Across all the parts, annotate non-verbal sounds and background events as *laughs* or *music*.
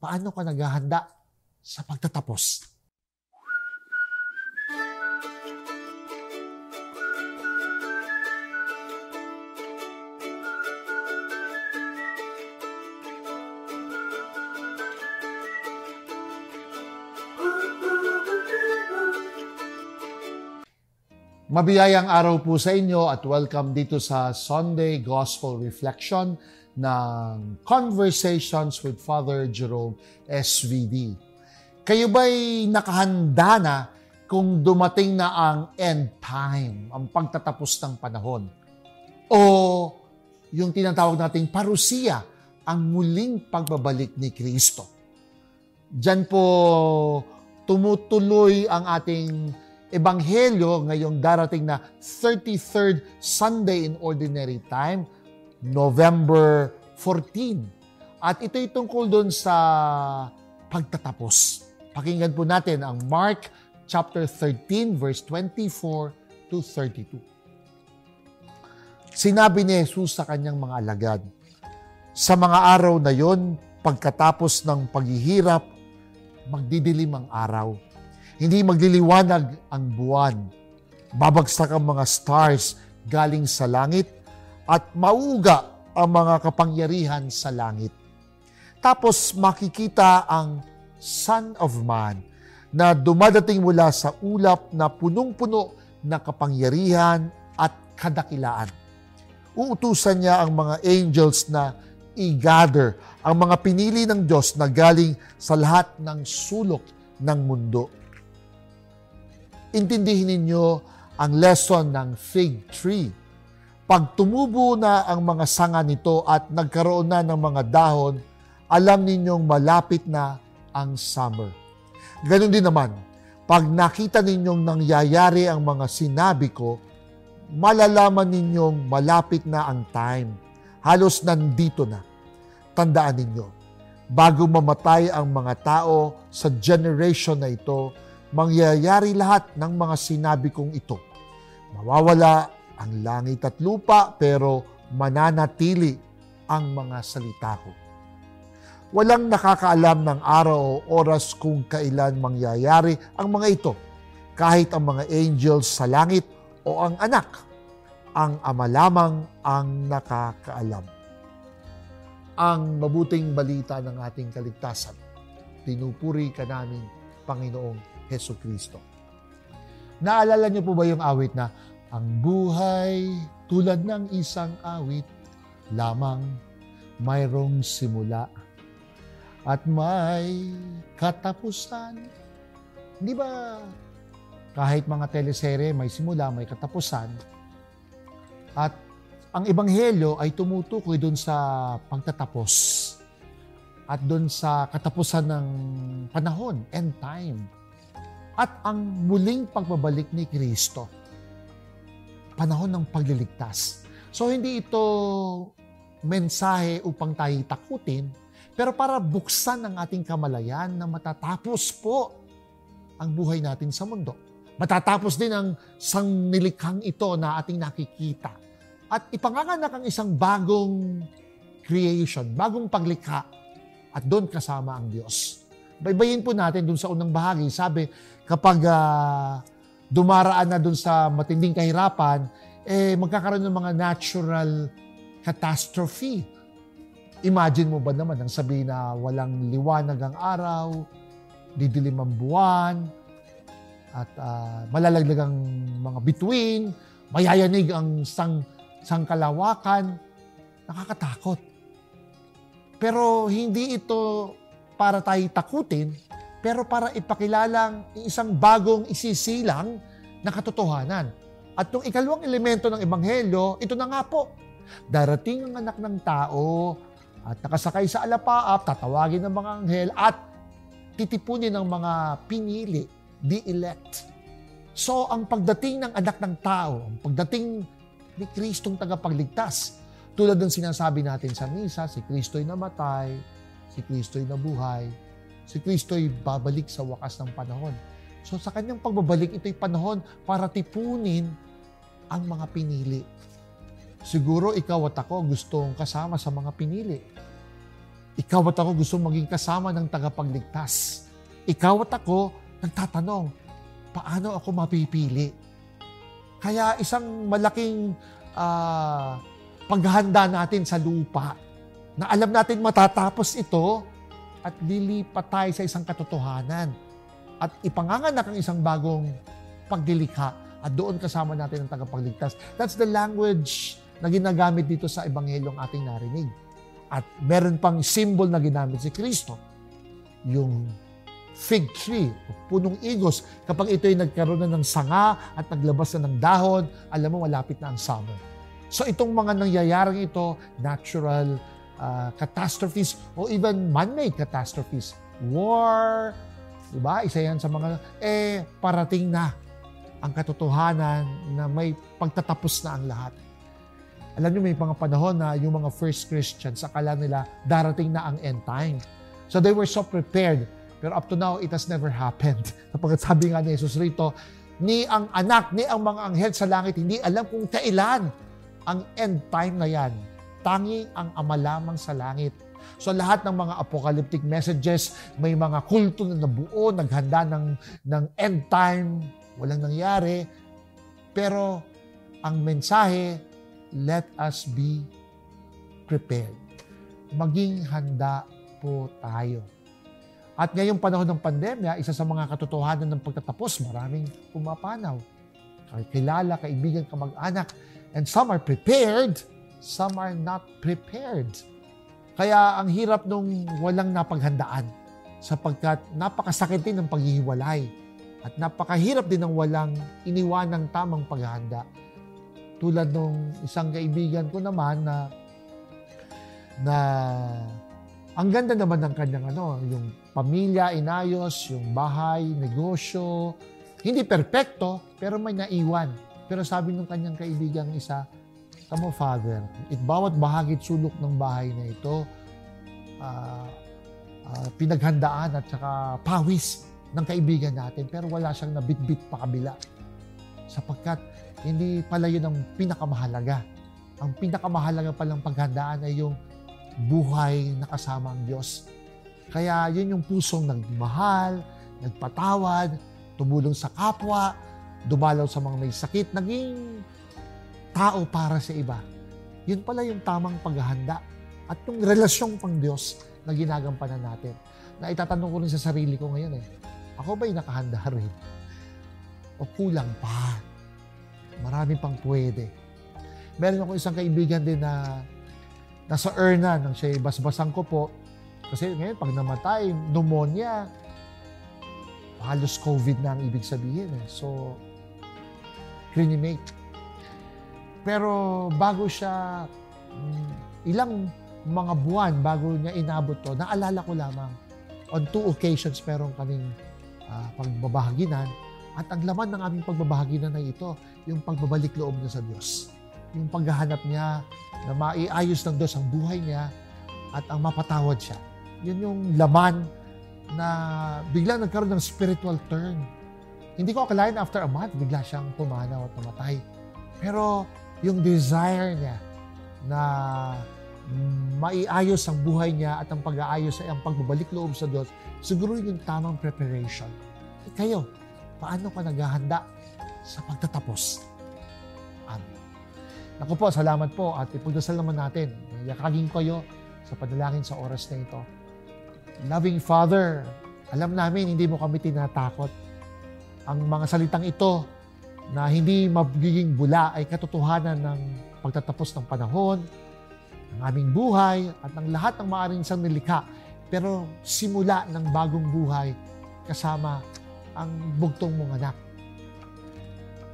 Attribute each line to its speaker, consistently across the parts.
Speaker 1: paano ka naghahanda sa pagtatapos. Mabiyayang araw po sa inyo at welcome dito sa Sunday Gospel Reflection ng Conversations with Father Jerome SVD. Kayo ba'y nakahanda na kung dumating na ang end time, ang pagtatapos ng panahon? O yung tinatawag nating parusiya, ang muling pagbabalik ni Kristo? Diyan po tumutuloy ang ating Ebanghelyo ngayong darating na 33rd Sunday in Ordinary Time, November 14. At ito'y tungkol doon sa pagtatapos. Pakinggan po natin ang Mark chapter 13 verse 24 to 32. Sinabi ni Jesus sa kanyang mga alagad, Sa mga araw na yon, pagkatapos ng paghihirap, magdidilim ang araw hindi magliliwanag ang buwan. Babagsak ang mga stars galing sa langit at mauga ang mga kapangyarihan sa langit. Tapos makikita ang Son of Man na dumadating mula sa ulap na punong-puno na kapangyarihan at kadakilaan. Uutusan niya ang mga angels na i-gather ang mga pinili ng Diyos na galing sa lahat ng sulok ng mundo intindihin ninyo ang lesson ng fig tree. Pag tumubo na ang mga sanga nito at nagkaroon na ng mga dahon, alam ninyong malapit na ang summer. Ganon din naman, pag nakita ninyong nangyayari ang mga sinabi ko, malalaman ninyong malapit na ang time. Halos nandito na. Tandaan ninyo, bago mamatay ang mga tao sa generation na ito, mangyayari lahat ng mga sinabi kong ito. Mawawala ang langit at lupa pero mananatili ang mga salita ko. Walang nakakaalam ng araw o oras kung kailan mangyayari ang mga ito, kahit ang mga angels sa langit o ang anak, ang ama lamang ang nakakaalam. Ang mabuting balita ng ating kaligtasan, pinupuri ka namin, Panginoong Heso Kristo. Naalala niyo po ba yung awit na, Ang buhay tulad ng isang awit, lamang mayroong simula at may katapusan. Di ba kahit mga teleserye may simula, may katapusan. At ang ebanghelyo ay tumutukoy doon sa pagtatapos at doon sa katapusan ng panahon, end time at ang muling pagbabalik ni Kristo. Panahon ng pagliligtas. So hindi ito mensahe upang tayo takutin, pero para buksan ang ating kamalayan na matatapos po ang buhay natin sa mundo. Matatapos din ang sangnilikhang ito na ating nakikita. At ipanganganak ang isang bagong creation, bagong paglikha. At doon kasama ang Diyos. Baybayin po natin doon sa unang bahagi. Sabi, kapag uh, dumaraan na dun sa matinding kahirapan, eh magkakaroon ng mga natural catastrophe. Imagine mo ba naman ang sabihin na walang liwanag ang araw, didilim ang buwan, at uh, malalaglag ang mga bituin, mayayanig ang sang, sangkalawakan. Nakakatakot. Pero hindi ito para tayo takutin, pero para ipakilalang isang bagong isisilang na katotohanan. At yung ikalawang elemento ng Ebanghelyo, ito na nga po. Darating ang anak ng tao at nakasakay sa alapaap, tatawagin ng mga anghel at titipunin ng mga pinili, the elect. So, ang pagdating ng anak ng tao, ang pagdating ni Kristong tagapagligtas, tulad ng sinasabi natin sa misa, si Kristo'y namatay, si Kristo'y nabuhay, si Kristo ay babalik sa wakas ng panahon. So sa kanyang pagbabalik, ito'y panahon para tipunin ang mga pinili. Siguro ikaw at ako gustong kasama sa mga pinili. Ikaw at ako gusto maging kasama ng tagapagligtas. Ikaw at ako nagtatanong, paano ako mapipili? Kaya isang malaking uh, paghahanda natin sa lupa na alam natin matatapos ito at lilipat tayo sa isang katotohanan at ipanganganak ang isang bagong pagdilikha at doon kasama natin ang tagapagligtas. That's the language na ginagamit dito sa Ebanghelyong ating narinig. At meron pang symbol na ginamit si Kristo. Yung fig tree, punong igos, kapag ito ay nagkaroon na ng sanga at naglabas na ng dahon, alam mo, malapit na ang summer. So itong mga nangyayaring ito, natural uh, catastrophes o even man-made catastrophes, war, diba? Isa yan sa mga, eh, parating na ang katotohanan na may pagtatapos na ang lahat. Alam niyo, may mga panahon na yung mga first Christians, akala nila darating na ang end time. So they were so prepared. Pero up to now, it has never happened. *laughs* Kapag sabi nga ni Jesus rito, ni ang anak, ni ang mga anghel sa langit, hindi alam kung kailan ang end time na yan. Tangi ang ama lamang sa langit. So lahat ng mga apocalyptic messages, may mga kulto na nabuo, naghanda ng, ng end time, walang nangyari. Pero ang mensahe, let us be prepared. Maging handa po tayo. At ngayong panahon ng pandemya, isa sa mga katotohanan ng pagtatapos, maraming pumapanaw. Kilala, kaibigan, kamag-anak. And some are prepared, some are not prepared. Kaya ang hirap nung walang napaghandaan sapagkat napakasakit din ng paghihiwalay at napakahirap din ng walang iniwanang tamang paghahanda. Tulad nung isang kaibigan ko naman na na ang ganda naman ng kanyang ano, yung pamilya inayos, yung bahay, negosyo, hindi perpekto, pero may naiwan. Pero sabi ng kanyang kaibigan isa, Tamo, Father, it bawat bahagi sulok ng bahay na ito, uh, uh, pinaghandaan at saka pawis ng kaibigan natin, pero wala siyang nabitbit pa kabila. Sapagkat hindi pala yun ang pinakamahalaga. Ang pinakamahalaga palang paghandaan ay yung buhay na kasama ang Diyos. Kaya yun yung pusong nagmahal, nagpatawad, tumulong sa kapwa, dumalaw sa mga may sakit, naging tao para sa iba. Yun pala yung tamang paghahanda at yung relasyong pang Diyos na ginagampanan natin. Na itatanong ko rin sa sarili ko ngayon eh, ako ba'y nakahanda rin? O kulang pa? Marami pang pwede. Meron ako isang kaibigan din na nasa urna nang siya basbasan ko po. Kasi ngayon, pag namatay, pneumonia, halos COVID na ang ibig sabihin eh. So, cremate. Pero bago siya, um, ilang mga buwan bago niya inabot to, naalala ko lamang, on two occasions meron kaming uh, pagbabahaginan at ang laman ng aming pagbabahaginan ay ito, yung pagbabalik loob niya sa Diyos. Yung paghahanap niya na maiayos ng Diyos ang buhay niya at ang mapatawad siya. Yun yung laman na bigla nagkaroon ng spiritual turn. Hindi ko akalain after a month, bigla siyang pumanaw at namatay. Pero yung desire niya na maiayos ang buhay niya at ang pag-aayos ay ang pagbabalik loob sa Diyos, siguro yung tamang preparation. E kayo, paano ka naghahanda sa pagtatapos? Amen. Naku po, salamat po at ipagdasal naman natin. Yakagin kayo sa panalangin sa oras na ito. Loving Father, alam namin hindi mo kami tinatakot. Ang mga salitang ito na hindi magiging bula ay katotohanan ng pagtatapos ng panahon, ng aming buhay at ng lahat ng maaaring isang nilikha. Pero simula ng bagong buhay kasama ang bugtong mong anak.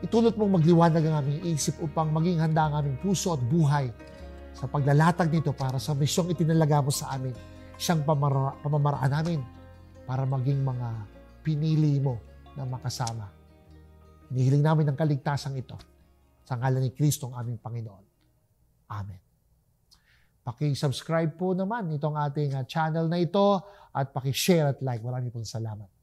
Speaker 1: Itulot mong magliwanag ang aming isip upang maging handa ang aming puso at buhay sa paglalatag nito para sa misyong itinalaga mo sa amin. Siyang pamamaraan namin para maging mga pinili mo na makasama Hinihiling namin ang kaligtasan ito sa ngalan ni Kristo ang aming Panginoon. Amen. Paki-subscribe po naman itong ating uh, channel na ito at paki-share at like. Maraming pong salamat.